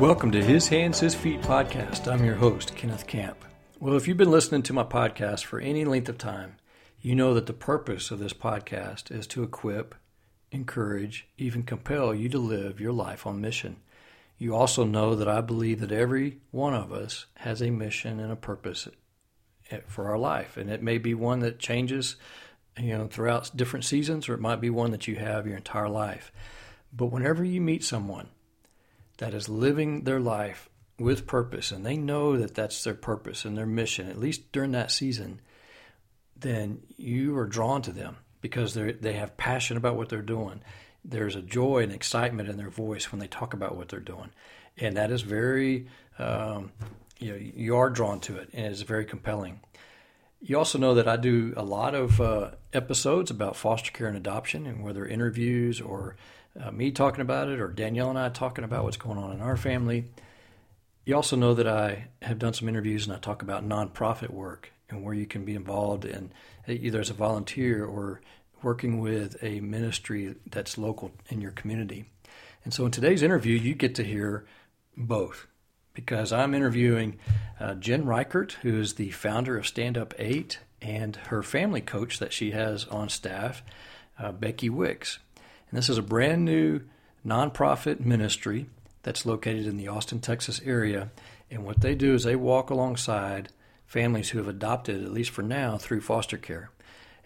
Welcome to His Hands, His Feet podcast. I'm your host, Kenneth Camp. Well, if you've been listening to my podcast for any length of time, you know that the purpose of this podcast is to equip, encourage, even compel you to live your life on mission. You also know that I believe that every one of us has a mission and a purpose for our life, and it may be one that changes, you know, throughout different seasons, or it might be one that you have your entire life. But whenever you meet someone that is living their life with purpose, and they know that that's their purpose and their mission, at least during that season, then you are drawn to them because they have passion about what they're doing. There's a joy and excitement in their voice when they talk about what they're doing, and that is very um, you know you are drawn to it, and it's very compelling. You also know that I do a lot of uh, episodes about foster care and adoption, and whether interviews or uh, me talking about it, or Danielle and I talking about what's going on in our family. You also know that I have done some interviews and I talk about nonprofit work and where you can be involved in either as a volunteer or working with a ministry that's local in your community. And so in today's interview, you get to hear both because I'm interviewing uh, Jen Reichert, who is the founder of Stand Up 8, and her family coach that she has on staff, uh, Becky Wicks. And this is a brand new nonprofit ministry that's located in the Austin, Texas area. And what they do is they walk alongside families who have adopted, at least for now, through foster care.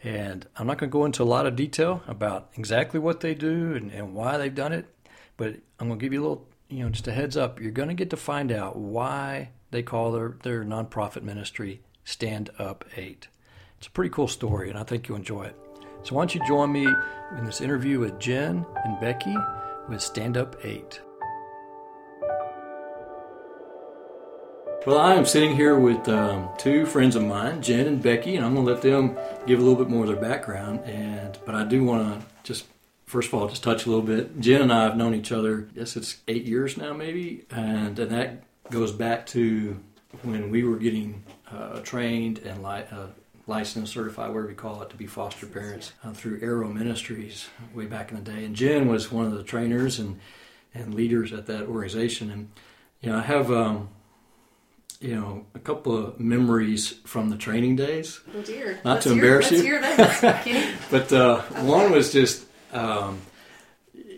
And I'm not going to go into a lot of detail about exactly what they do and, and why they've done it, but I'm going to give you a little, you know, just a heads up. You're going to get to find out why they call their, their nonprofit ministry Stand Up 8. It's a pretty cool story, and I think you'll enjoy it. So, why don't you join me in this interview with Jen and Becky with Stand Up 8? Well, I am sitting here with um, two friends of mine, Jen and Becky, and I'm going to let them give a little bit more of their background. And but I do want to just first of all just touch a little bit. Jen and I have known each other. Yes, it's eight years now, maybe, and and that goes back to when we were getting uh, trained and like uh, licensed, certified, whatever you call it, to be foster parents uh, through Arrow Ministries way back in the day. And Jen was one of the trainers and and leaders at that organization. And you know, I have. Um, you know, a couple of memories from the training days. Oh dear! Not let's to hear, embarrass let's you, hear but uh, one was just, um,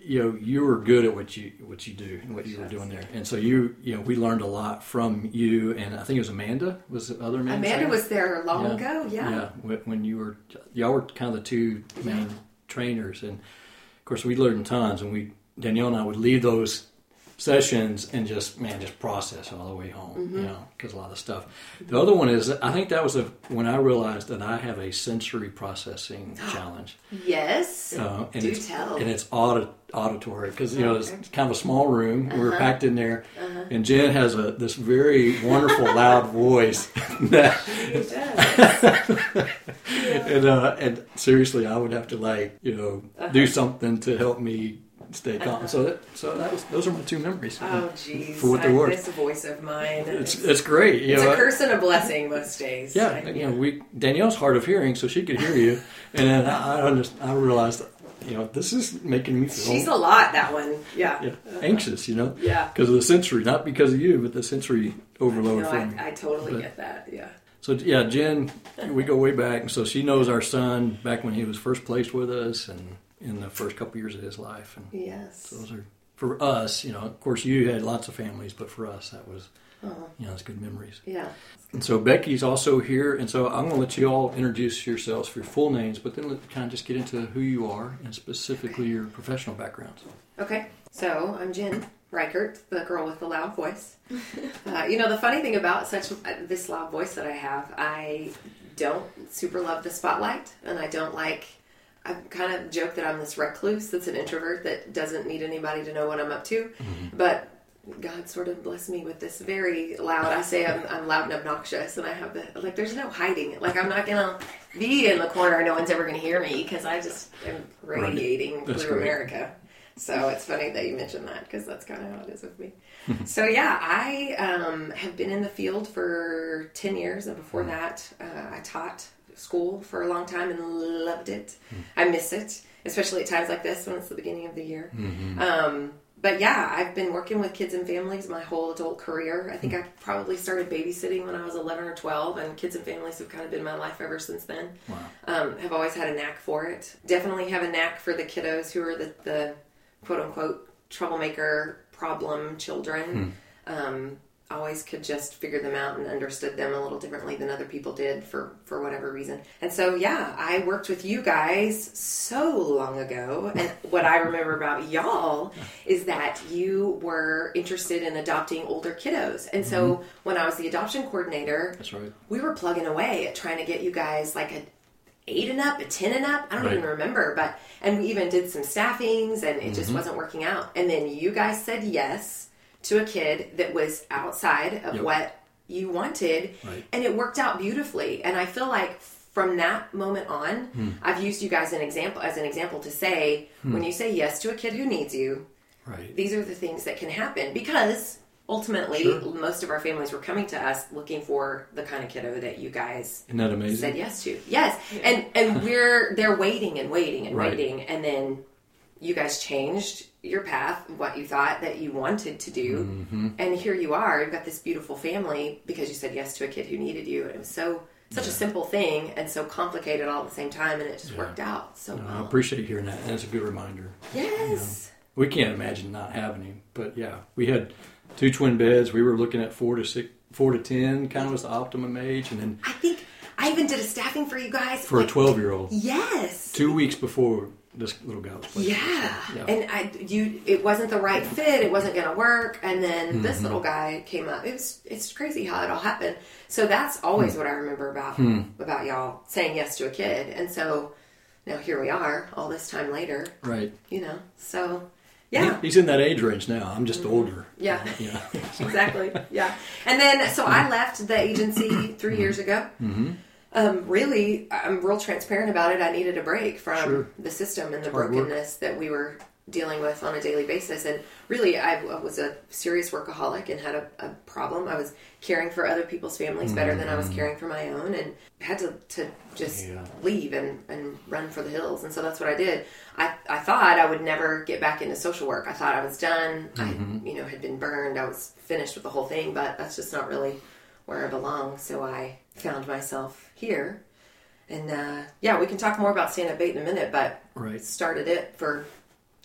you know, you were good at what you what you do and what you were doing there, and so you, you know, we learned a lot from you, and I think it was Amanda was the other Amanda. Amanda trainer? was there long Yeah. ago. Yeah. Yeah, when- when you were, y'all were kind of the two main trainers, and of course we learned tons. And we Danielle and I would leave those sessions and just man, just process all the way home, Mm-hmm. you know, because a lot of stuff. The other one is I think that was a, when I realized that I have a sensory processing challenge. Yes. Uh, and Do it's, tell. And it's audit, auditory because you know it's kind of a small room. We Uh-huh. were packed in there, and Jen has a this very wonderful loud voice that does. and uh, and seriously, I would have to like you know Uh-huh. do something to help me stay calm. Oh, so that so that was those are my two memories. Oh jeez. For what they're I- worth. This voice of mine. It's It's, great. You it's know, a curse and a blessing most days. yeah, I- you know, we Danielle's hard of hearing, so she could hear you, and then I I, under, I realized, you know, this is making me feel She's a lot. That one. Yeah. yeah, anxious, you know, Yeah. because of the sensory, not because of you, but the sensory overload No. I, I totally But- get that. Yeah. So yeah, Jen, we go way back, and so she knows our son back when he was first placed with us, and in the first couple years of his life, and Yes. so those are for us. You know, of course, you had lots of families, but for us, that was Oh, you know, it's good memories. yeah. And so Becky's also here, and so I'm going to let you all introduce yourselves for your full names, but then let kind of just get into who you are and specifically your professional backgrounds. Okay, so I'm Jen Reichert, the girl with the loud voice. uh, you know, the funny thing about such uh, this loud voice that I have, I don't super love the spotlight, and I don't like. I kind of joke that I'm this recluse that's an introvert that doesn't need anybody to know what I'm up to, but. God sort of blessed me with this very loud. I say I'm, I'm loud and obnoxious, and I have the like. There's no hiding it. Like I'm not gonna be in the corner. No one's ever gonna hear me because I just am radiating That's through. America. So it's funny that you mentioned that because that's kind of how it is with me. so yeah, I um, have been in the field for ten years, and before that, uh, I taught school for a long time and loved it. I miss it. especially at times like this when it's the beginning of the year. Mm-hmm. Um, but yeah, I've been working with kids and families my whole adult career. I think I probably started babysitting when I was 11 or 12, and kids and families have kind of been my life ever since then. Wow. Um, have always had a knack for it. Definitely have a knack for the kiddos who are the, the quote unquote troublemaker problem children. Um, always could just figure them out and understood them a little differently than other people did for for whatever reason. And so yeah, I worked with you guys so long ago and what I remember about y'all is that you were interested in adopting older kiddos. And so mm-hmm. when I was the adoption coordinator, That's right. we were plugging away at trying to get you guys like a eight and up, a ten and up. I don't Right. even remember, but and we even did some staffings, and it just mm-hmm. wasn't working out. And then you guys said yes to a kid that was outside of Yep. what you wanted, Right. and it worked out beautifully. And I feel like from that moment on, Hmm. I've used you guys an example as an example to say when you say yes to a kid who needs you, Right. these are the things that can happen because ultimately Sure. most of our families were coming to us looking for the kind of kiddo that you guys Isn't that amazing? said yes to yes and and we're they're waiting and waiting and Right. waiting and then you guys changed your path what you thought that you wanted to do Mm-hmm. and here you are you've got this beautiful family because you said yes to a kid who needed you and it was so such a simple thing and so complicated all at the same time and it just Yeah. worked out so No, I well appreciate hearing that. And it's a good reminder. yes We can't imagine not having him, but yeah, we had two twin beds. We were looking at four to six, four to ten, kind of was the optimum age, and then i think i even did a staffing for you guys for a twelve-year-old, yes two weeks before this little guy was placed. Yeah. Yeah. and I you it wasn't the right fit. It wasn't going to work, and then Mm-hmm. this little guy came up. It was it's crazy how it all happened. So that's always Hmm. what I remember about about y'all saying yes to a kid, and so now here we are, all this time later. Right. You know, so yeah. He- he's in that age range now. I'm just older. Yeah. Yeah. exactly. Yeah. And then, so I left the agency three years ago. Mm-hmm. Um, really, I'm real transparent about it. I needed a break from Sure. the system and the brokenness that we were dealing with on a daily basis. And really, I was a serious workaholic and had a, a problem. I was caring for other people's families better than I was caring for my own and had to, to just. Yeah. leave and, and run for the hills. And so that's what I did. I, I thought I would never get back into social work. I thought I was done. Mm-hmm. I, you know, had been burned. I was finished with the whole thing, but that's just not really where I belong. So I found myself here. And uh, yeah, we can talk more about Stand Up 8 in a minute, but Right. started it for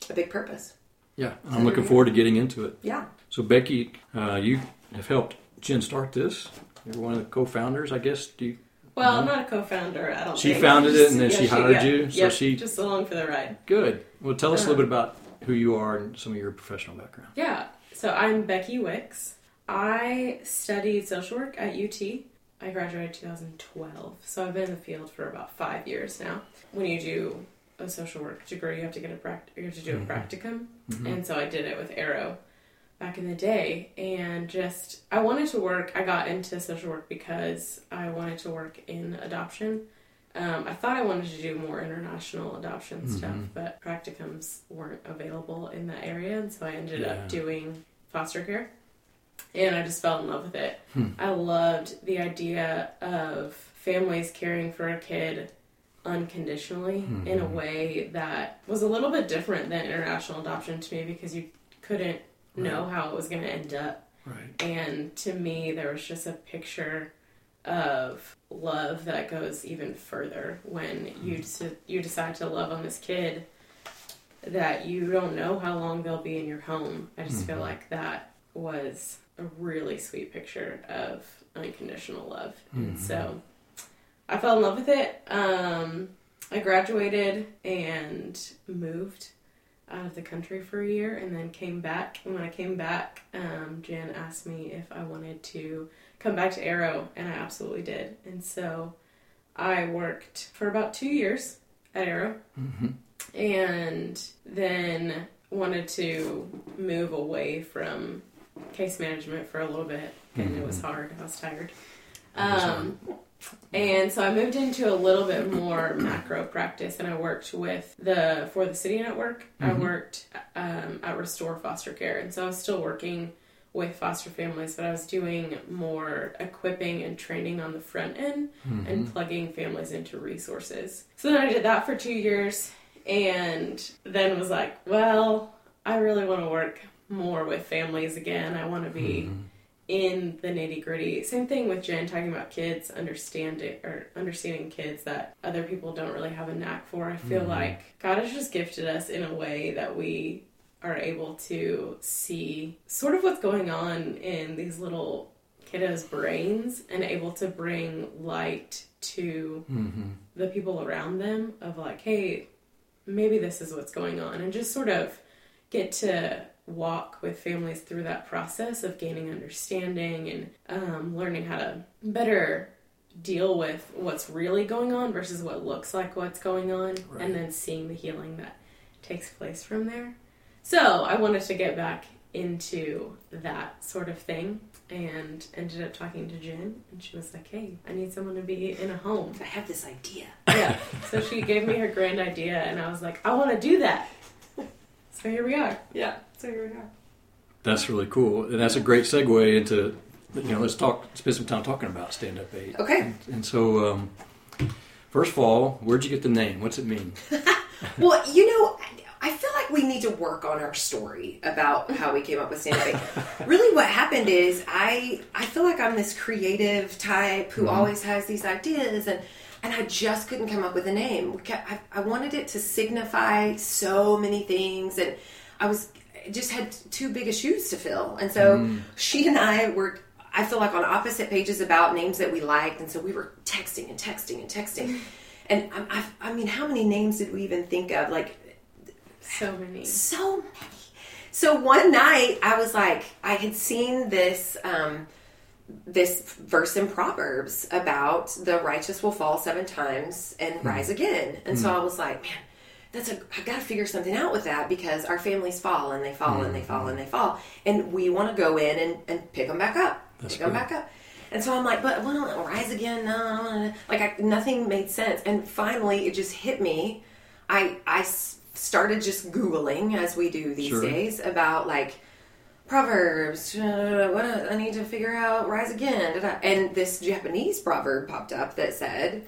a big purpose. Yeah. And I'm looking forward to getting into it. Yeah. So Becky, uh, you have helped Jen start this. You're one of the co-founders, I guess. Do you? Well, I'm not a co-founder. I don't. She think. founded it and then Yeah, she hired yeah, you, so yeah, she- just along for the ride. Good. Well, tell us a Uh. little bit about who you are and some of your professional background. Yeah. So I'm Becky Wicks. I studied social work at UT. I graduated 2012, so I've been in the field for about five years now. When you do a social work degree, you have to get a pract- you have to do a mm-hmm. practicum, mm-hmm. and so I did it with Arrow back in the day. And just I wanted to work. I got into social work because I wanted to work in adoption. Um, I thought I wanted to do more international adoption mm-hmm. stuff, but practicums weren't available in that area, and so I ended Yeah. up doing foster care. And I just fell in love with it. Hmm. I loved the idea of families caring for a kid unconditionally hmm. in a way that was a little bit different than international adoption to me because you couldn't know how it was going to end up. Right. And to me, there was just a picture of love that goes even further when hmm. you des- you decide to love on this kid that you don't know how long they'll be in your home. I just hmm. feel like that was a really sweet picture of unconditional love. And so I fell in love with it. Um, I graduated and moved out of the country for a year and then came back. And when I came back, um, Jen asked me if I wanted to come back to Arrow, and I absolutely did. And so I worked for about two years at Arrow and then wanted to move away from case management for a little bit. And it was hard, I was tired. Um, and so I moved into a little bit more macro practice, and I worked with the for the City Network. I worked um, at Restore Foster Care, and so I was still working with foster families, but I was doing more equipping and training on the front end and plugging families into resources. So then I did that for two years, and then was like, well, I really want to work more with families again. I want to be Mm-hmm. in the nitty gritty. Same thing with Jen talking about kids understanding or understanding kids that other people don't really have a knack for. I feel Mhm. like God has just gifted us in a way that we are able to see sort of what's going on in these little kiddos' brains and able to bring light to Mm-hmm. the people around them of like, hey, maybe this is what's going on, and just sort of get to walk with families through that process of gaining understanding and um, learning how to better deal with what's really going on versus what looks like what's going on, Right. and then seeing the healing that takes place from there. So I wanted to get back into that sort of thing and ended up talking to Jen and she was like, Hey, I need someone to be in a home. I have this idea. Yeah. So she gave me her grand idea and I was like, I want to do that. So here we are. Yeah. So here we are. That's really cool, and that's a great segue into you know let's talk spend some time talking about Stand Up 8. Okay. And so, um, first of all, where'd you get the name? What's it mean? Well, you know, I feel like we need to work on our story about how we came up with stand up. Eight. really, what happened is I I feel like I'm this creative type who always has these ideas and. And I just couldn't come up with a name. Kept- I, I wanted it to signify so many things, and I was just had too big of shoes to fill. And so she and I were, I feel like, on opposite pages about names that we liked, and so we were texting and texting and texting. And I, I, I mean, how many names did we even think of? Like So many. so many. So one night I was like, I had seen this um, this verse in Proverbs about the righteous will fall seven times and hmm. rise again, and so hmm. I was like, man. That's a. I got to figure something out with that because our families fall and they fall and they fall and they hmm. fall, and we want to go in and, and pick them back up, That's pick them back up. And so I'm like, but well, no, rise again, no. like I, nothing made sense. And finally, it just hit me. I I started just googling as we do these Sure. days about like proverbs. Uh, what I need to figure out rise again. And this Japanese proverb popped up that said,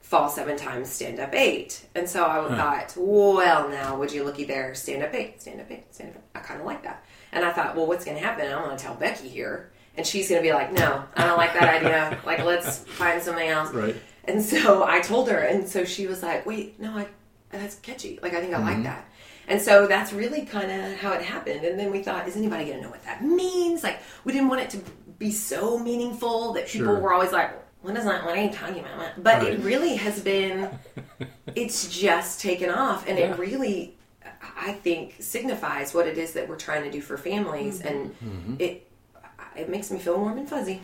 "Fall seven times, stand up eight. And so I thought, well, now would you looky there, stand up eight, stand up eight, stand up. Eight. I kind of like that. And I thought, well, what's going to happen? I'm going to tell Becky here. And she's going to be like, no, I don't like that idea. Like, let's find something else. Right. And so I told her, and so she was like, "Wait, no, I that's catchy. Like I think I Mm-hmm. like that." And so that's really kind of how it happened. And then we thought, is anybody going to know what that means? Like we didn't want it to be so meaningful that people Sure. were always like, "What is that? What are you talking about?" But Right. it really has been. it's just taken off, and Yeah. it really, I think, signifies what it is that we're trying to do for families, and Mm-hmm. it it makes me feel warm and fuzzy.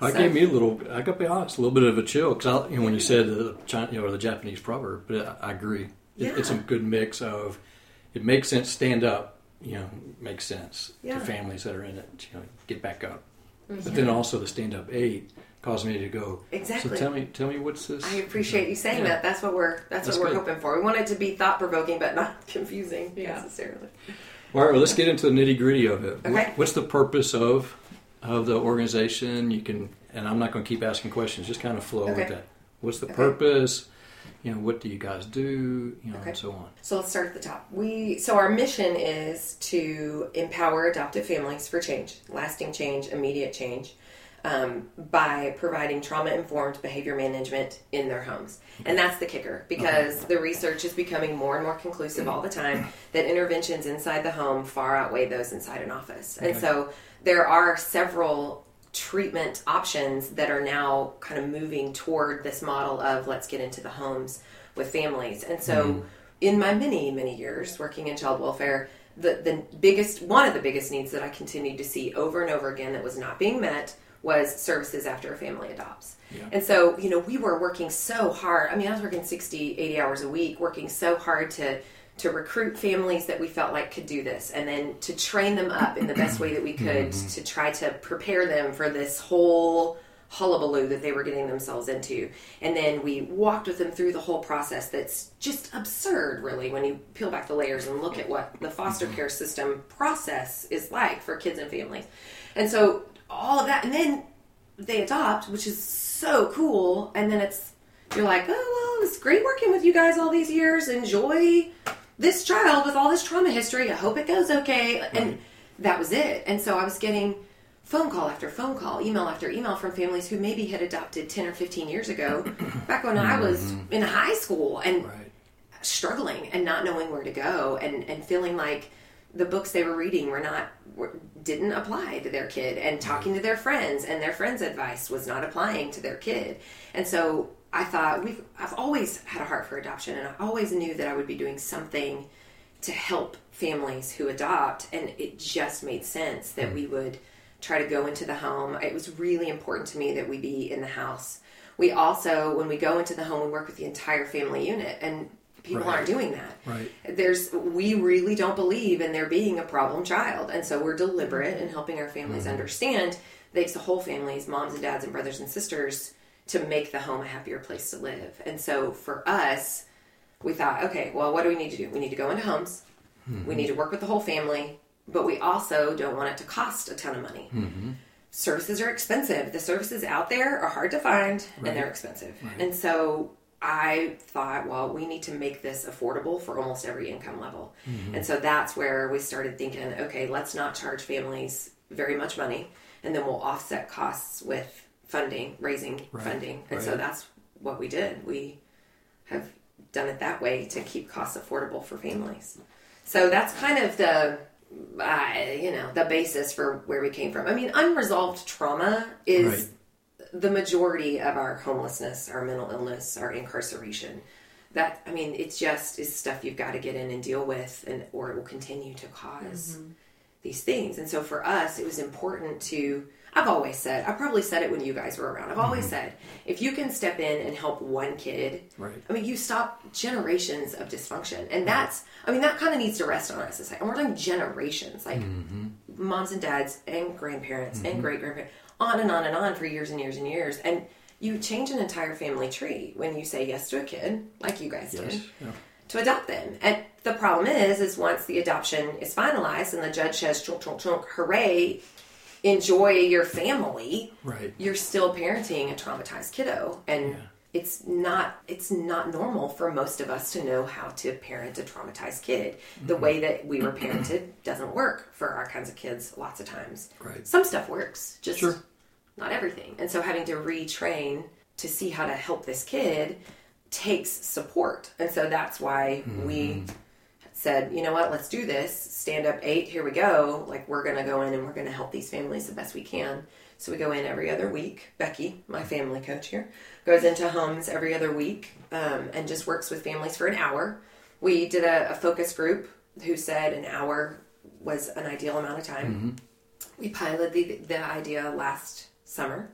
I So- gave me a little. I got to be honest, a little bit of a chill because you know, when you said the China, you know, or the Japanese proverb, but I, I agree. It, It's a good mix of it makes sense. Stand up, you know, makes sense Yeah. to families that are in it. You know, get back up. Mm-hmm. But then also the Stand Up 8 caused me to go. Exactly. So tell me, tell me what's this? I appreciate you saying Yeah. that. That's what we're that's, That's what we're good. hoping for. We want it to be thought provoking, but not confusing Yeah. necessarily. All right, well, let's get into the nitty gritty of it. Okay. what's the purpose of of the organization? You can, and I'm not going to keep asking questions. Just kind of flow Okay. with that. What's the Okay. purpose? You know, what do you guys do? You know, Okay. and so on. So let's start at the top. We so our mission is to empower adoptive families for change, lasting change, immediate change, um, by providing trauma-informed behavior management in their homes. And that's the kicker because the research is becoming more and more conclusive all the time that interventions inside the home far outweigh those inside an office. And so there are several treatment options that are now kind of moving toward this model of let's get into the homes with families. And so, hmm. in my many, many years working in child welfare, the, the biggest, one of the biggest needs that I continued to see over and over again that was not being met was services after a family adopts. Yeah. And so, you know, we were working so hard. I mean, I was working 60, 80 hours a week, working so hard to to recruit families that we felt like could do this and then to train them up in the best way that we could mm-hmm. to try to prepare them for this whole hullabaloo that they were getting themselves into. And then we walked with them through the whole process that's just absurd, really, when you peel back the layers and look at what the foster care system process is like for kids and families. And so all of that, and then they adopt, which is so cool, and then it's You're like, oh, well, it's great working with you guys all these years. Enjoy this child with all this trauma history. I hope it goes okay. And that was it. And so I was getting phone call after phone call, email after email from families who maybe had adopted 10 or 15 years ago, back when I was mm-hmm. in high school and Right. struggling and not knowing where to go and, and feeling like the books they were reading were not were, didn't apply to their kid and talking to their friends and their friends advice was not applying to their kid and so i thought we've i've always had a heart for adoption and i always knew that i would be doing something to help families who adopt and it just made sense that hmm. we would try to go into the home. It was really important to me that we be in the house. We also when we go into the home we work with the entire family unit and people Right. aren't doing that. Right. there's we really don't believe in there being a problem child and so we're deliberate in helping our families hmm. understand that it's the whole families moms and dads and brothers and sisters to make the home a happier place to live. And so for us we thought okay well what do we need to do? We need to go into homes. Mm-hmm. We need to work with the whole family but we also don't want it to cost a ton of money. Mm-hmm. Services are expensive. The services out there are hard to find and they're expensive. And so I thought, well, we need to make this affordable for almost every income level. Mm-hmm. And so that's where we started thinking, okay, let's not charge families very much money and then we'll offset costs with funding, raising Right, funding. And so that's what we did. We have done it that way to keep costs affordable for families. So that's kind of the uh, you know the basis for where we came from. I mean, unresolved trauma is the majority of our homelessness, our mental illness, our incarceration. That I mean, it's just is stuff you've got to get in and deal with, and or it will continue to because these things. And so for us, it was important to. I've always said, I probably said it when you guys were around. I've always mm-hmm. said, if you can step in and help one kid, Right. I mean, you stop generations of dysfunction, and that's. I mean, that kind of needs to rest on us. It's like, and we're talking generations, like mm-hmm. moms and dads and grandparents and mm-hmm. great grandparents, on and on and on for years and years and years, and you change an entire family tree when you say yes to a kid, like you guys did Yeah. to adopt them. And the problem is, is once the adoption is finalized and the judge says, chunk, chunk, chunk, hooray, enjoy your family, Right. you're still parenting a traumatized kiddo. And Yeah. it's not it's not normal for most of us to know how to parent a traumatized kid. The Mm-hmm. way that we were parented doesn't work for our kinds of kids lots of times. Right. Some stuff works, just Sure. not everything. And so having to retrain to see how to help this kid takes support. And so that's why we said, you know what, let's do this. Stand up eight, here we go. Like we're gonna go in and we're gonna help these families the best we can. So we go in every other week. Becky, my family coach here, goes into homes every other week um, and just works with families for an hour. We did a, a focus group who said an hour was an ideal amount of time. We piloted the, the idea last summer,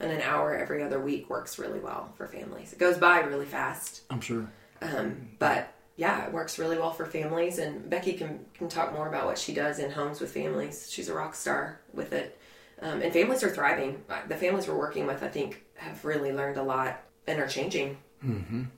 and an hour every other week works really well for families. It goes by really fast, I'm sure. um, but yeah, it works really well for families. And Becky can, can talk more about what she does in homes with families. She's a rock star with it. Um, and families are thriving. The families we're working with, I think, have really learned a lot and are changing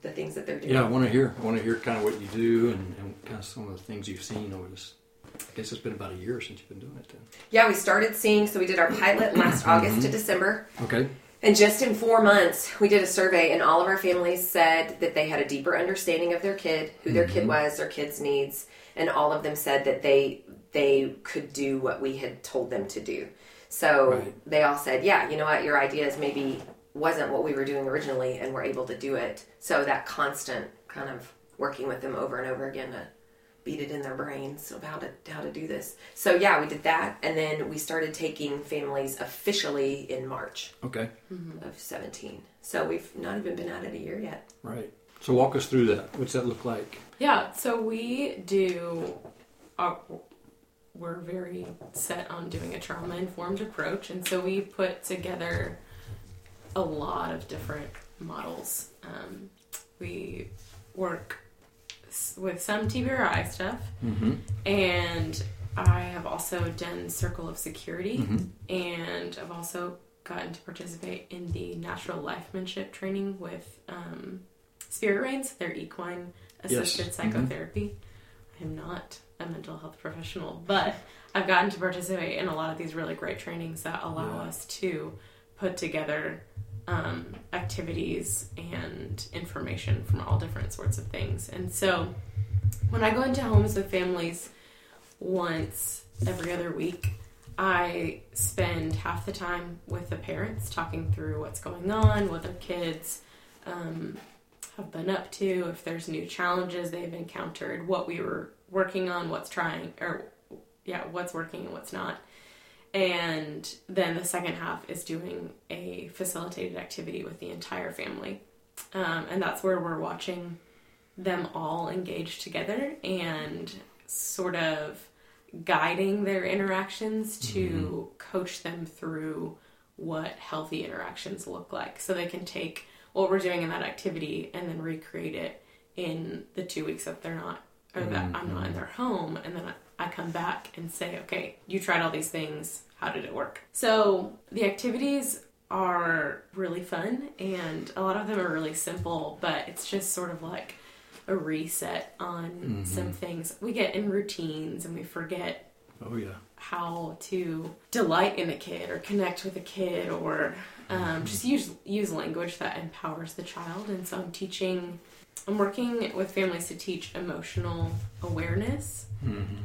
the things that they're doing. Yeah, I want to hear. I want to hear kind of what you do and, and kind of some of the things you've seen over this. I guess it's been about a year since you've been doing it. Then. Yeah, we started seeing, so we did our pilot last August to December. Okay. And just in four months, we did a survey, and all of our families said that they had a deeper understanding of their kid, who their kid mm-hmm. was, their kid's needs, and all of them said that they they could do what we had told them to do. So Right. they all said, "Yeah, you know what? Your ideas maybe wasn't what we were doing originally, and we're able to do it." So that constant kind of working with them over and over again to beat it in their brains of how to how to do this. So yeah, we did that, and then we started taking families officially in March Okay. of 17. So we've not even been at it a year yet. Right. So walk us through that. What's that look like? Yeah, so we do. Uh, we're very set on doing a trauma informed approach, and so we put together a lot of different models. Um, we work s- with some TBRI stuff, Mm-hmm. and I have also done Circle of Security, Mhm. and I've also gotten to participate in the natural lifemanship training with um, Spirit Reins, their equine assisted Yes. psychotherapy. I am not a mental health professional, but I've gotten to participate in a lot of these really great trainings that allow Yeah. us to put together um, activities and information from all different sorts of things. And so when I go into homes with families once every other week, I spend half the time with the parents talking through what's going on, what their kids um, have been up to, if there's new challenges they've encountered, what we were working on, what's trying, or yeah, what's working and what's not. And then the second half is doing a facilitated activity with the entire family. Um, and that's where we're watching them all engage together and sort of guiding their interactions to mm-hmm. coach them through what healthy interactions look like so they can take what we're doing in that activity and then recreate it in the two weeks that they're not or that mm-hmm. I'm not in their home and then I come back and say, okay, you tried all these things. How did it work? So the activities are really fun and a lot of them are really simple, but it's just sort of like a reset on mm-hmm. some things. We get in routines and we forget oh yeah how to delight in a kid or connect with a kid or um, mm-hmm. just use use language that empowers the child. And so I'm teaching. I'm working with families to teach emotional awareness.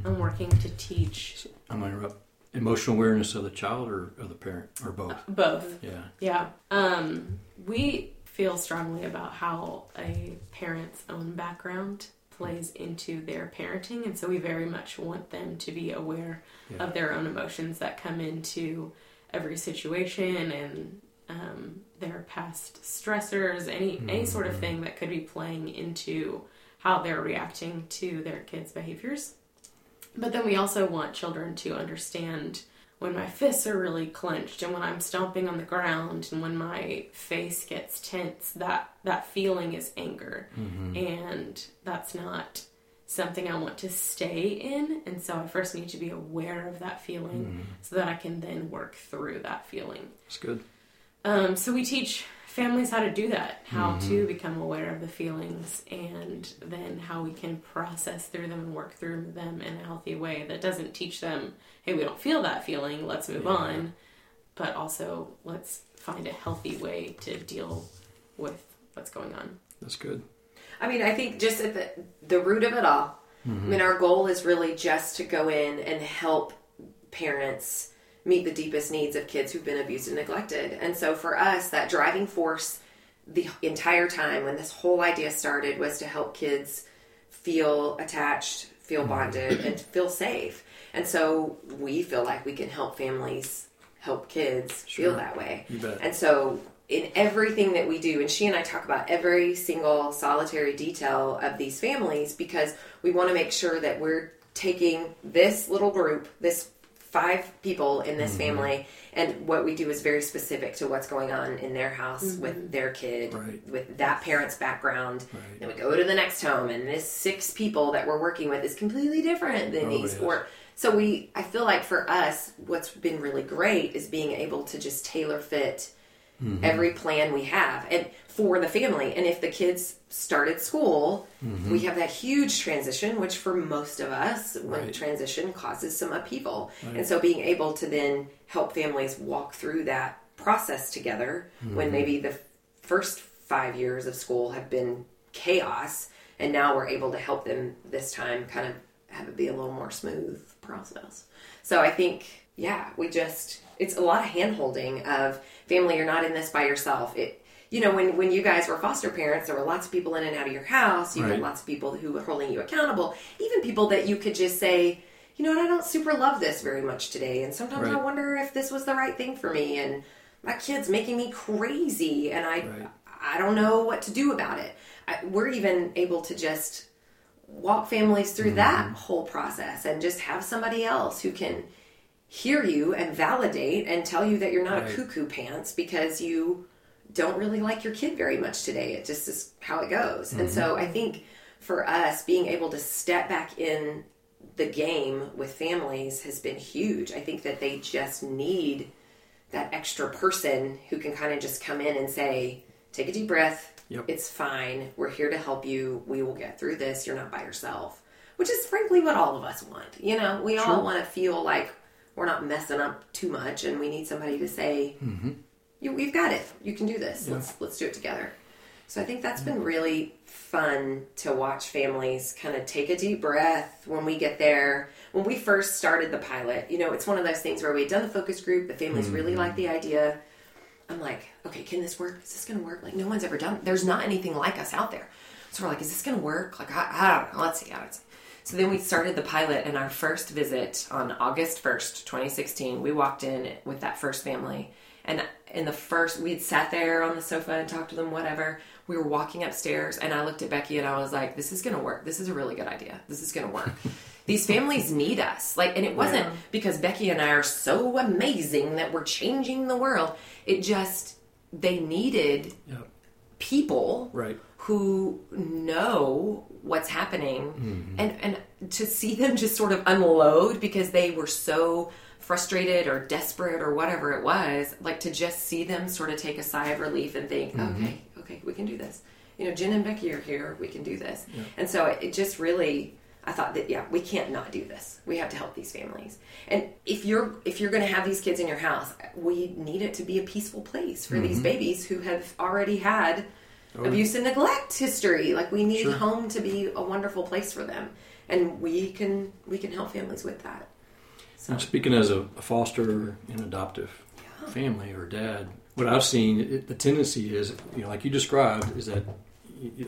I'm working to teach. I'm going to interrupt. Emotional awareness of the child or of the parent or both. Uh, both. Yeah. Yeah. Um, we feel strongly about how a parent's own background plays into their parenting and so we very much want them to be aware yeah. of their own emotions that come into every situation and um, their past stressors any mm-hmm. any sort of thing that could be playing into how they're reacting to their kids behaviors but then we also want children to understand when my fists are really clenched and when I'm stomping on the ground and when my face gets tense, that that feeling is anger. Mm-hmm. And that's not something I want to stay in. And so I first need to be aware of that feeling mm-hmm. so that I can then work through that feeling. That's good. Um, so we teach families how to do that, how mm-hmm. to become aware of the feelings, and then how we can process through them and work through them in a healthy way that doesn't teach them, hey, we don't feel that feeling, let's move yeah. on, but also let's find a healthy way to deal with what's going on. That's good. I mean, I think just at the, the root of it all, mm-hmm. I mean, our goal is really just to go in and help parents meet the deepest needs of kids who've been abused and neglected. And so for us, that driving force the entire time when this whole idea started was to help kids feel attached, feel mm-hmm. bonded, and feel safe. And so we feel like we can help families help kids sure. feel that way. And so in everything that we do, and she and I talk about every single solitary detail of these families because we want to make sure that we're taking this little group, this five people in this mm-hmm. family and what we do is very specific to what's going on in their house mm-hmm. with their kid right. with that parent's background right. then we go to the next home and this six people that we're working with is completely different than oh, these yes. four so we i feel like for us what's been really great is being able to just tailor fit mm-hmm. every plan we have and for the family and if the kids started school mm-hmm. we have that huge transition which for most of us when right. transition causes some upheaval right. and so being able to then help families walk through that process together mm-hmm. when maybe the first five years of school have been chaos and now we're able to help them this time kind of have it be a little more smooth process so i think yeah we just it's a lot of hand holding of family you're not in this by yourself it you know when when you guys were foster parents there were lots of people in and out of your house you right. had lots of people who were holding you accountable even people that you could just say you know what i don't super love this very much today and sometimes right. i wonder if this was the right thing for me and my kid's making me crazy and i right. i don't know what to do about it I, we're even able to just walk families through mm-hmm. that whole process and just have somebody else who can hear you and validate and tell you that you're not right. a cuckoo pants because you don't really like your kid very much today. It just is how it goes. Mm-hmm. And so I think for us, being able to step back in the game with families has been huge. I think that they just need that extra person who can kind of just come in and say, take a deep breath. Yep. It's fine. We're here to help you. We will get through this. You're not by yourself. Which is frankly what all of us want. You know, we all want to feel like we're not messing up too much and we need somebody to say mm-hmm. You, we've got it. You can do this. Yeah. Let's let's do it together. So I think that's been mm-hmm. really fun to watch families kind of take a deep breath when we get there. When we first started the pilot, you know, it's one of those things where we'd done the focus group, the families really mm-hmm. liked the idea. I'm like, okay, can this work? Is this going to work? Like, no one's ever done. There's not anything like us out there. So we're like, is this going to work? Like, I, I don't know. Let's see. Let's see. So then we started the pilot, and our first visit on August 1st, 2016, we walked in with that first family. And in the first, we had sat there on the sofa and talked to them, whatever. We were walking upstairs, and I looked at Becky and I was like, this is going to work. This is a really good idea. This is going to work. These families need us. Like, and it wasn't Yeah. because Becky and I are so amazing that we're changing the world. It just, they needed Yep. people Right. who know what's happening mm-hmm. and and to see them just sort of unload because they were so frustrated or desperate or whatever it was like to just see them sort of take a sigh of relief and think mm-hmm. okay okay we can do this. You know jen and becky are here we can do this. And so it, it just really i thought that yeah we can't not do this. We have to help these families. And if you're if you're going to have these kids in your house we need it to be a peaceful place for these mm-hmm. babies who have already had abuse and neglect history. Like we need Sure. home to be a wonderful place for them, and we can we can help families with that. So Now, speaking as a, a foster and adoptive family or dad, what I've seen, it, the tendency is, you know, like you described, is that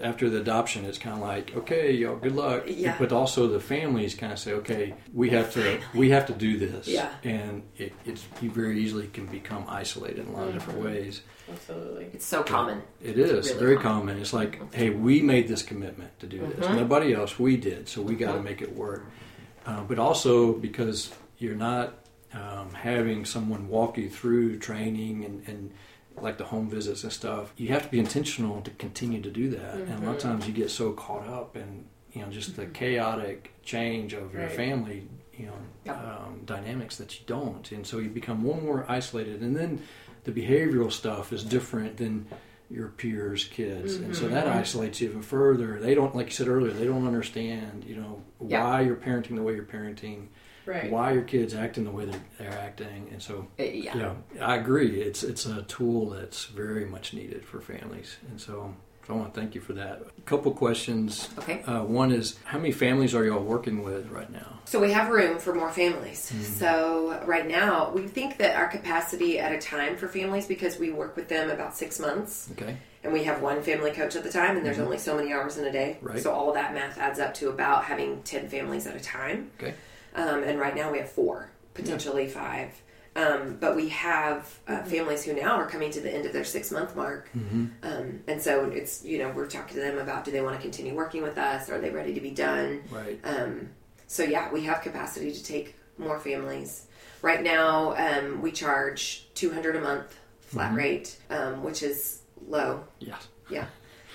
after the adoption, it's kind of like, okay, y'all, good luck. Yeah. But also the families kind of say, okay, we have to, we have to do this. Yeah. And it, it's you very easily can become isolated in a lot of different ways. Absolutely. it's so common. It is Really very common. common. It's like, hey, we made this commitment to do this. Mhm. Nobody else. We did, so we got to Mhm. make it work. Uh, but also because you're not um, having someone walk you through training and, and like the home visits and stuff, you have to be intentional to continue to do that. And a lot of Mm-hmm. times you get so caught up in you know just the chaotic change of your family, you know, Yep. um, dynamics that you don't, and so you become more and more isolated. And then the behavioral stuff is different than your peers' kids, and so that Mm-hmm. isolates you even further. They don't, like you said earlier, they don't understand, you know, Yeah. why you're parenting the way you're parenting, Right. why your kids acting the way they're, they're acting, and so Uh, yeah. yeah, I agree. It's it's a tool that's very much needed for families, and so, so I want to thank you for that. A couple questions. Okay. Uh, one is, how many families are y'all working with right now? So we have room for more families. Mm-hmm. So right now, we think that our capacity at a time for families, because we work with them about six months, Okay. and we have one family coach at the time, and there's only so many hours in a day. Mm-hmm. Right. So all of that math adds up to about having ten families at a time. Okay. Um, and right now we have four, potentially five. Um, but we have uh, families who now are coming to the end of their six month mark. Mm-hmm. Um, and so it's, you know, we're talking to them about do they want to continue working with us? Are they ready to be done? Right. Um, so yeah, we have capacity to take more families. Right now, um, we charge 200 a month flat Mhm. rate, um, which is low. Yeah. Yeah,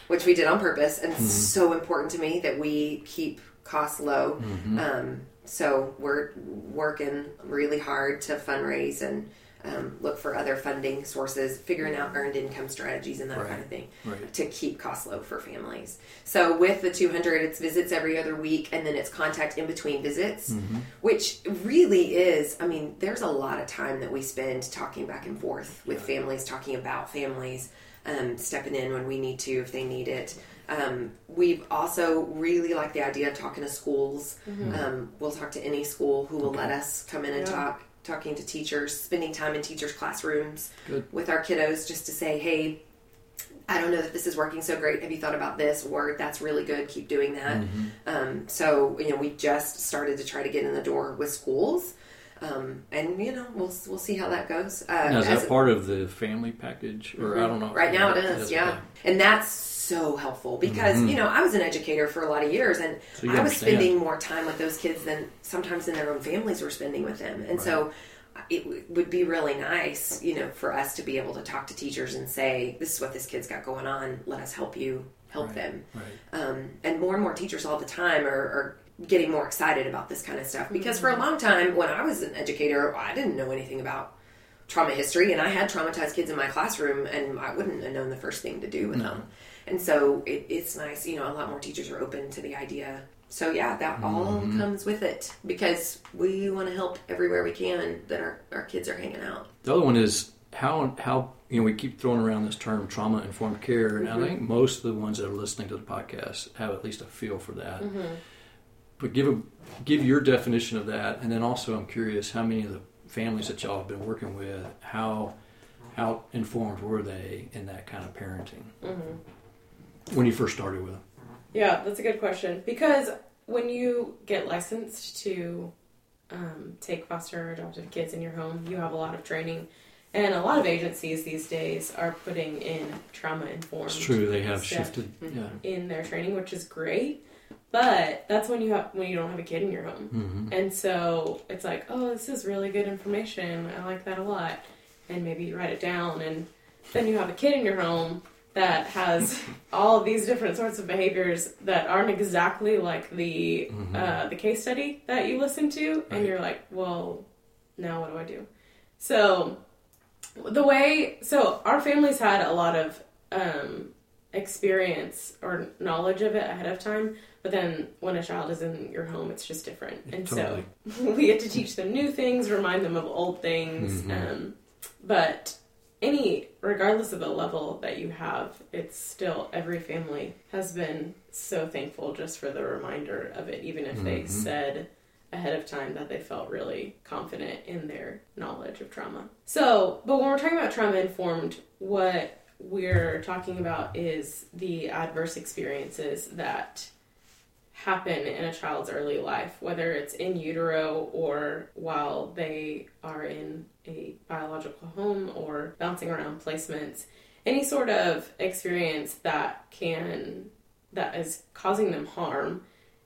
which we did on purpose, and it's so important to me that we keep costs low. Mm-hmm. Um, so we're working really hard to fundraise and um, look for other funding sources, figuring out earned income strategies and that Right. kind of thing Right. to keep costs low for families. So with the 200, it's visits every other week, and then it's contact in between visits, Mm-hmm. which really is. I mean, there's a lot of time that we spend talking back and forth with families, talking about families, um, stepping in when we need to if they need it. Um, we've also really like the idea of talking to schools. Um, we'll talk to any school who will Okay. let us come in and Yeah. talk. Talking to teachers, spending time in teachers' classrooms Good. with our kiddos, just to say, "Hey, I don't know that this is working so great. Have you thought about this? Or that's really good. Keep doing that. Mm-hmm. Um, so you know, we just started to try to get in the door with schools, um, and you know, we'll we'll see how that goes. Uh, Now, is as- that part of the family package, or I don't know? Right now it is, yeah. okay. And that's so helpful because, Mhm. you know, I was an educator for a lot of years and So I was understand. spending more time with those kids than sometimes than their own families were spending with them. And so it w- would be really nice, you know, for us to be able to talk to teachers and say, this is what this kid's got going on. Let us help you help Right. them. Right. Um, and more and more teachers all the time are, are getting more excited about this kind of stuff because for a long time when I was an educator, I didn't know anything about trauma history and I had traumatized kids in my classroom and I wouldn't have known the first thing to do with No. them. And so it, it's nice, you know, a lot more teachers are open to the idea. So yeah, that all comes with it because we want to help everywhere we can that our, our kids are hanging out. The other one is how how you know we keep throwing around this term trauma informed care, and Mm-hmm. I think most of the ones that are listening to the podcast have at least a feel for that. Mm-hmm. But give a give your definition of that, and then also I'm curious how many of the families that y'all have been working with how how informed were they in that kind of parenting Mm-hmm. When you first started with them? Yeah, that's a good question. Because when you get licensed to um, take foster or adoptive kids in your home, you have a lot of training. And a lot of agencies these days are putting in trauma informed. It's true they have shifted. Yeah. in their training, which is great. But that's when you have when you don't have a kid in your home. hmm And so it's like, oh, this is really good information. I like that a lot. And maybe you write it down, and then you have a kid in your home that has all of these different sorts of behaviors that aren't exactly like the Mhm. uh, the case study that you listen to, Right. and you're like, well, now what do I do? So the way, so our family's had a lot of um, experience or knowledge of it ahead of time, but then when a child is in your home, it's just different, and Totally. so we get to teach them new things, remind them of old things, Mhm. um, but any regardless of the level that you have it's still every family has been so thankful just for the reminder of it even if they Mhm. said ahead of time that they felt really confident in their knowledge of trauma so but when we're talking about trauma informed what we're talking about is the adverse experiences that happen in a child's early life, whether it's in utero or while they are in a biological home or bouncing around placements. Any sort of experience that can, that is causing them harm,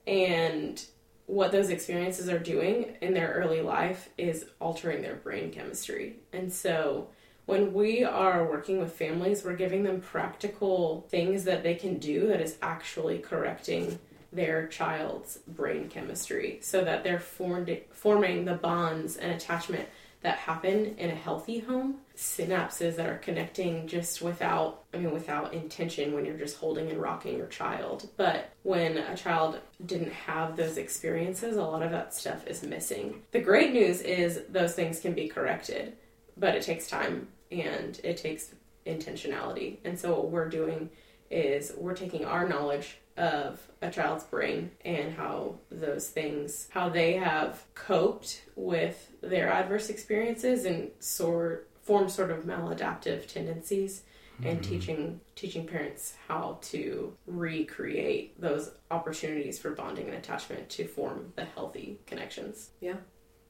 and what those experiences are doing in their early life is altering their brain chemistry. And so, when we are working with families, we're giving them practical things that they can do that is actually correcting their child's brain chemistry so that they're formed, forming the bonds and attachment that happen in a healthy home. Synapses that are connecting just without i mean without intention when you're just holding and rocking your child. But when a child didn't have those experiences a lot of that stuff is missing. The great news is those things can be corrected but it takes time and it takes intentionality. And so what we're doing is we're taking our knowledge of a child's brain and how those things how they have coped with their adverse experiences and sort form sort of maladaptive tendencies and mm-hmm. teaching teaching parents how to recreate those opportunities for bonding and attachment to form the healthy connections.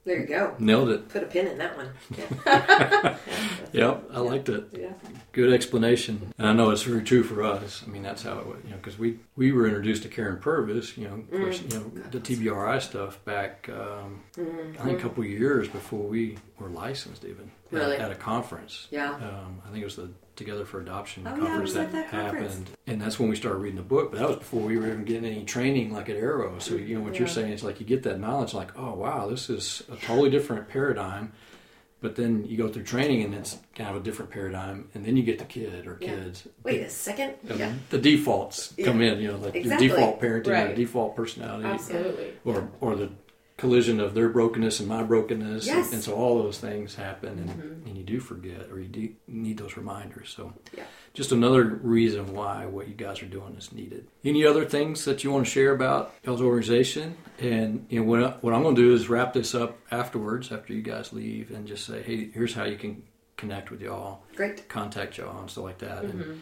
There you go. Nailed it. Put a pin in that one. Yeah. Yep, I liked it. yeah. Good explanation. And I know it's very true for us. I mean, that's how it was, you know, because we, we were introduced to Karyn Purvis, you know, of course, you know, the TBRI stuff back, um, I think a couple of years before we were licensed even. At- Really? At, a conference. Yeah. Um, I think it was the Together for Adoption Oh, yeah, conference at that, that conference. happened. And that's when we started reading the book, but that was before we were even getting any training like at Arrow. So, you know, what you're saying is like you get that knowledge, like, oh, wow, this is a totally different paradigm. But then you go through training and it's kind of a different paradigm, and then you get the kid or Yeah. kids. Wait a second. Yeah. The defaults come Yeah. in, you know, like Exactly. the default parenting, or Right. the default personality, Absolutely. or or the collision of their brokenness and my brokenness, Yes. and, and so all those things happen, and, mm-hmm. and you do forget, or you do need those reminders. So, Yeah. just another reason why what you guys are doing is needed. Any other things that you want to share about y'all's organization? And you know, what, I- what I'm going to do is wrap this up afterwards, after you guys leave, and just say, hey, here's how you can connect with y'all, Great. contact y'all, and stuff like that. And, Mhm.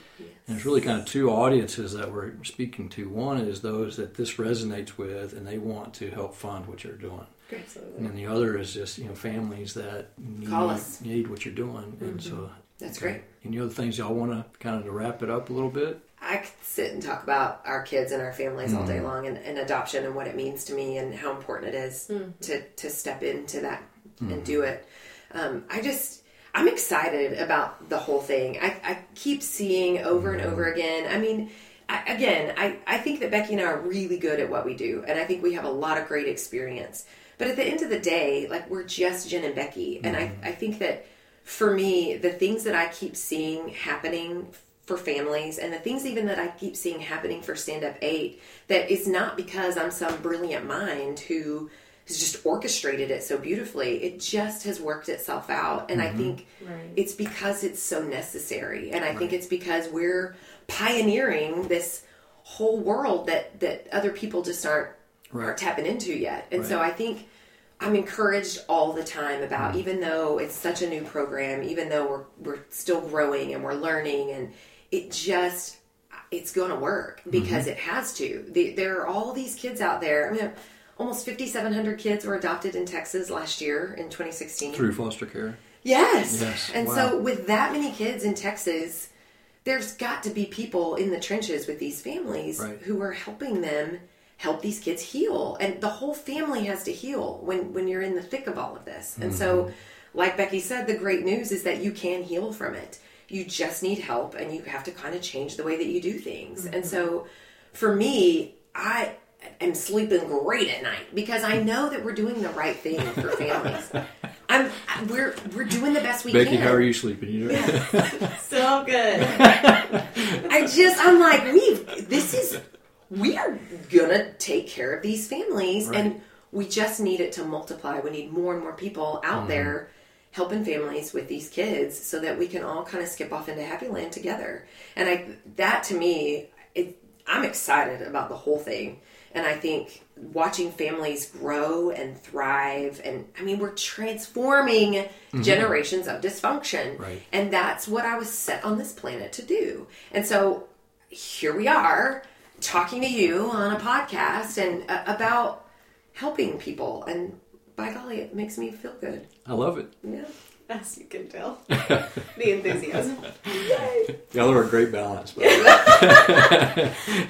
and it's really kind of two audiences that we're speaking to. One is those that this resonates with and they want to help fund what you're doing. And Absolutely. then the other is just, you know, families that need, Call us. need what you're doing. And so That's great. Any other things y'all want to kind of to wrap it up a little bit? I could sit and talk about our kids and our families all day Mhm. long and, and adoption and what it means to me and how important it is Mhm. to, to step into that Mm-hmm. and do it. Um, I just, I'm excited about the whole thing. I, I keep seeing over and over again. I mean, I, again, I, I think that Becky and I are really good at what we do, and I think we have a lot of great experience. But at the end of the day, like we're just Jen and Becky, and I, I think that for me, the things that I keep seeing happening for families and the things even that I keep seeing happening for Stand Up 8 that is not because I'm some brilliant mind who has just orchestrated it so beautifully. It just has worked itself out. And Mm-hmm. I think Right. it's because it's so necessary. And I think it's because we're pioneering this whole world that, that other people just aren't, Right. aren't tapping into yet. And so I think I'm encouraged all the time about even though it's such a new program, even though we're we're still growing and we're learning and it just it's going to work because it has to. The, there are all these kids out there. I mean, almost 5,700 kids were adopted in Texas last year in 2016. Through foster care. Yes. Yes, And wow. so with that many kids in Texas, there's got to be people in the trenches with these families Right. who are helping them help these kids heal. And the whole family has to heal when when you're in the thick of all of this. And so Mm-hmm. like Becky said, the great news is that you can heal from it. You just need help and you have to kind of change the way that you do things. And so for me, I am sleeping great at night because I know that we're doing the right thing for families. I'm we're we're doing the best we Becky, can. Becky, how are you sleeping? You doing? So good. I just I'm like we've this is we are gonna take care of these families Right. and we just need it to multiply. We need more and more people Mm-hmm. out there helping families with these kids so that we can all kind of skip off into happy land together. And I that to me it, I'm excited about the whole thing. And I think watching families grow and thrive and I mean we're transforming generations of dysfunction. Right. And that's what I was set on this planet to do. And so here we are talking to you on a podcast and uh, about helping people. And by golly, it makes me feel good. I love it. Yeah. As you can tell. the enthusiasm. Y'all are a great balance. But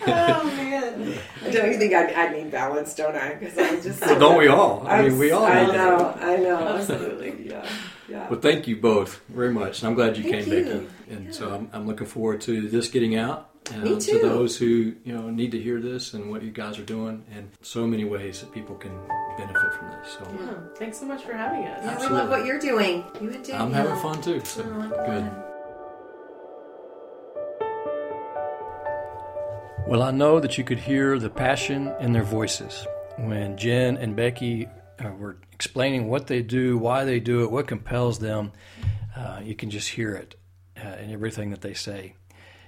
Oh man. Don't you think I, I need balance, don't I? Because I'm just. well, don't we all? I mean, we all. I need it. know. I know. Absolutely. Yeah. Yeah. Well, thank you both very much, and I'm glad you Thank came, you. Becky. And so I'm, I'm looking forward to this getting out. Uh, Me To too. those who you know need to hear this and what you guys are doing, and so many ways that people can benefit from this. So Yeah. Thanks so much for having us. Yeah, we love what you're doing. You and Danielle. I'm having fun too. So Oh, good. Well, I know that you could hear the passion in their voices when Jen and Becky uh, were explaining what they do, why they do it, what compels them. Uh, you can just hear it uh, in everything that they say.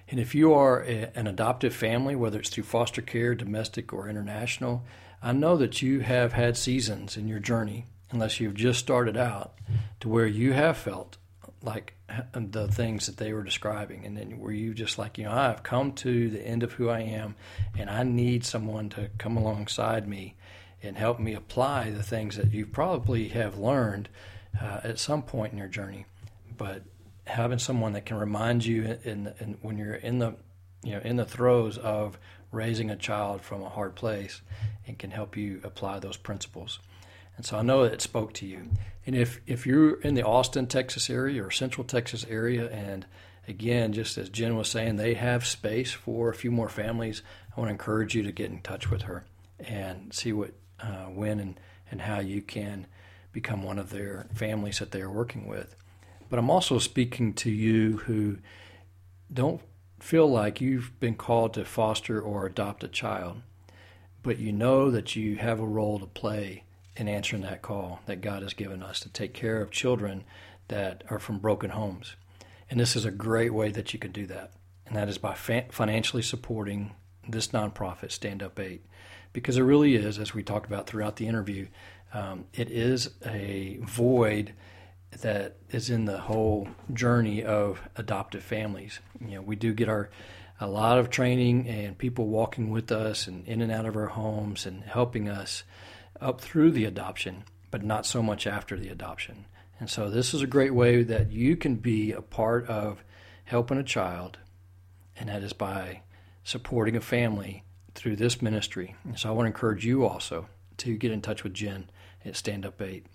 And if you are a, an adoptive family, whether it's through foster care, domestic, or international, I know that you have had seasons in your journey, unless you've just started out, to where you have felt like the things that they were describing, and then where you just like, you know, I've come to the end of who I am, and I need someone to come alongside me and help me apply the things that you probably have learned uh, at some point in your journey. But having someone that can remind you in, in when you're in the you know in the throes of raising a child from a hard place and can help you apply those principles. And so I know it spoke to you. And if if you're in the Austin, Texas area or Central Texas area and again, just as Jen was saying, they have space for a few more families. I want to encourage you to get in touch with her and see what, uh, when, and, and how you can become one of their families that they are working with. But I'm also speaking to you who don't feel like you've been called to foster or adopt a child, but you know that you have a role to play in answering that call that God has given us to take care of children that are from broken homes. And this is a great way that you can do that. And that is by fa- financially supporting this nonprofit, Stand Up 8. Because it really is, as we talked about throughout the interview, um, it is a void that is in the whole journey of adoptive families. You know, we do get our a lot of training and people walking with us and in and out of our homes and helping us up through the adoption, but not so much after the adoption. And so this is a great way that you can be a part of helping a child, and that is by supporting a family through this ministry. And so I want to encourage you also to get in touch with Jen at Stand Up 8.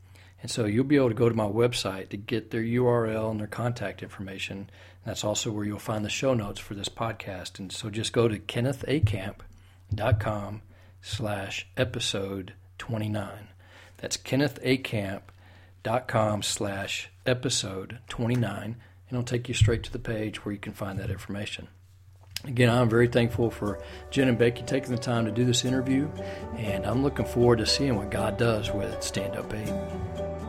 And so you'll be able to go to my website to get their URL and their contact information. That's also where you'll find the show notes for this podcast. And so just go to kennethacamp.com slash episode 29. That's kennethacamp.com slash episode 29. And it'll take you straight to the page where you can find that information. Again, I'm very thankful for Jen and Becky taking the time to do this interview, and I'm looking forward to seeing what God does with Stand Up 8.